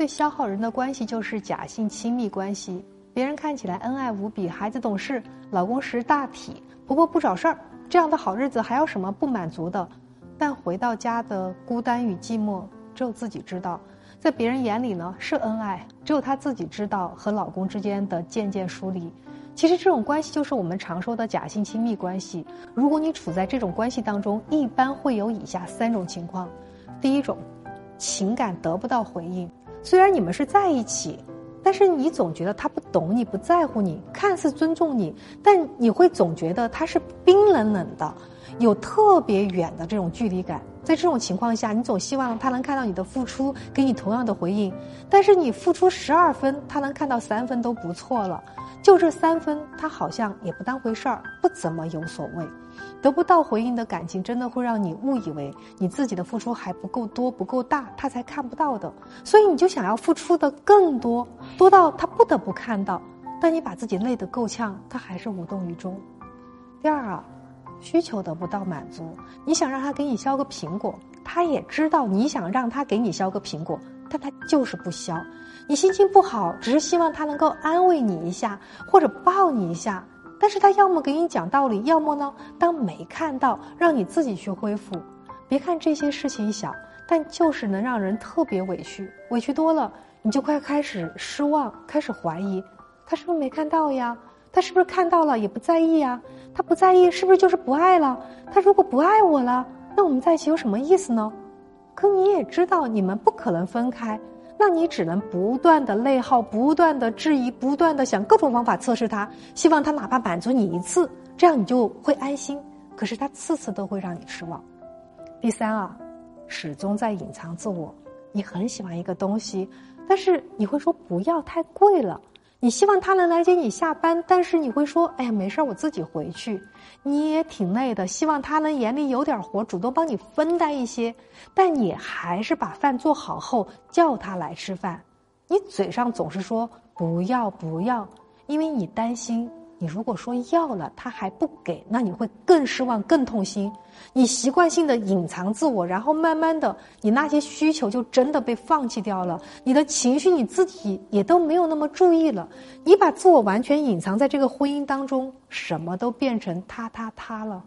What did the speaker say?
最消耗人的关系就是假性亲密关系。别人看起来恩爱无比，孩子懂事，老公识大体，婆婆不找事儿，这样的好日子还有什么不满足的？但回到家的孤单与寂寞，只有自己知道。在别人眼里呢是恩爱，只有她自己知道和老公之间的渐渐疏离。其实这种关系就是我们常说的假性亲密关系。如果你处在这种关系当中，一般会有以下三种情况：第一种，情感得不到回应。虽然你们是在一起，但是你总觉得他不懂你，不在乎你，看似尊重你，但你会总觉得他是冰冷冷的，有特别远的这种距离感。在这种情况下，你总希望他能看到你的付出，给你同样的回应。但是你付出十二分，他能看到三分都不错了。就这三分，他好像也不当回事儿，不怎么有所谓。得不到回应的感情，真的会让你误以为你自己的付出还不够多、不够大，他才看不到的。所以你就想要付出的更多，多到他不得不看到。但你把自己累得够呛，他还是无动于衷。第二啊。需求得不到满足，你想让他给你削个苹果，他也知道你想让他给你削个苹果，但他就是不消。你心情不好，只是希望他能够安慰你一下，或者抱你一下，但是他要么给你讲道理，要么呢当没看到，让你自己去恢复。别看这些事情小，但就是能让人特别委屈，委屈多了，你就快开始失望，开始怀疑，他是不是没看到呀？他是不是看到了也不在意啊？他不在意是不是就是不爱了？他如果不爱我了，那我们在一起有什么意思呢？可你也知道你们不可能分开，那你只能不断的内耗，不断的质疑，不断的想各种方法测试他，希望他哪怕满足你一次，这样你就会安心。可是他次次都会让你失望。第三啊，始终在隐藏自我。你很喜欢一个东西，但是你会说不要太贵了。你希望他能来接你下班，但是你会说：“哎呀，没事儿，我自己回去。”你也挺累的，希望他能眼里有点活，主动帮你分担一些，但你还是把饭做好后叫他来吃饭。你嘴上总是说不要不要，因为你担心。你如果说要了，他还不给，那你会更失望、更痛心。你习惯性的隐藏自我，然后慢慢的，你那些需求就真的被放弃掉了。你的情绪你自己也都没有那么注意了。你把自我完全隐藏在这个婚姻当中，什么都变成他他他了。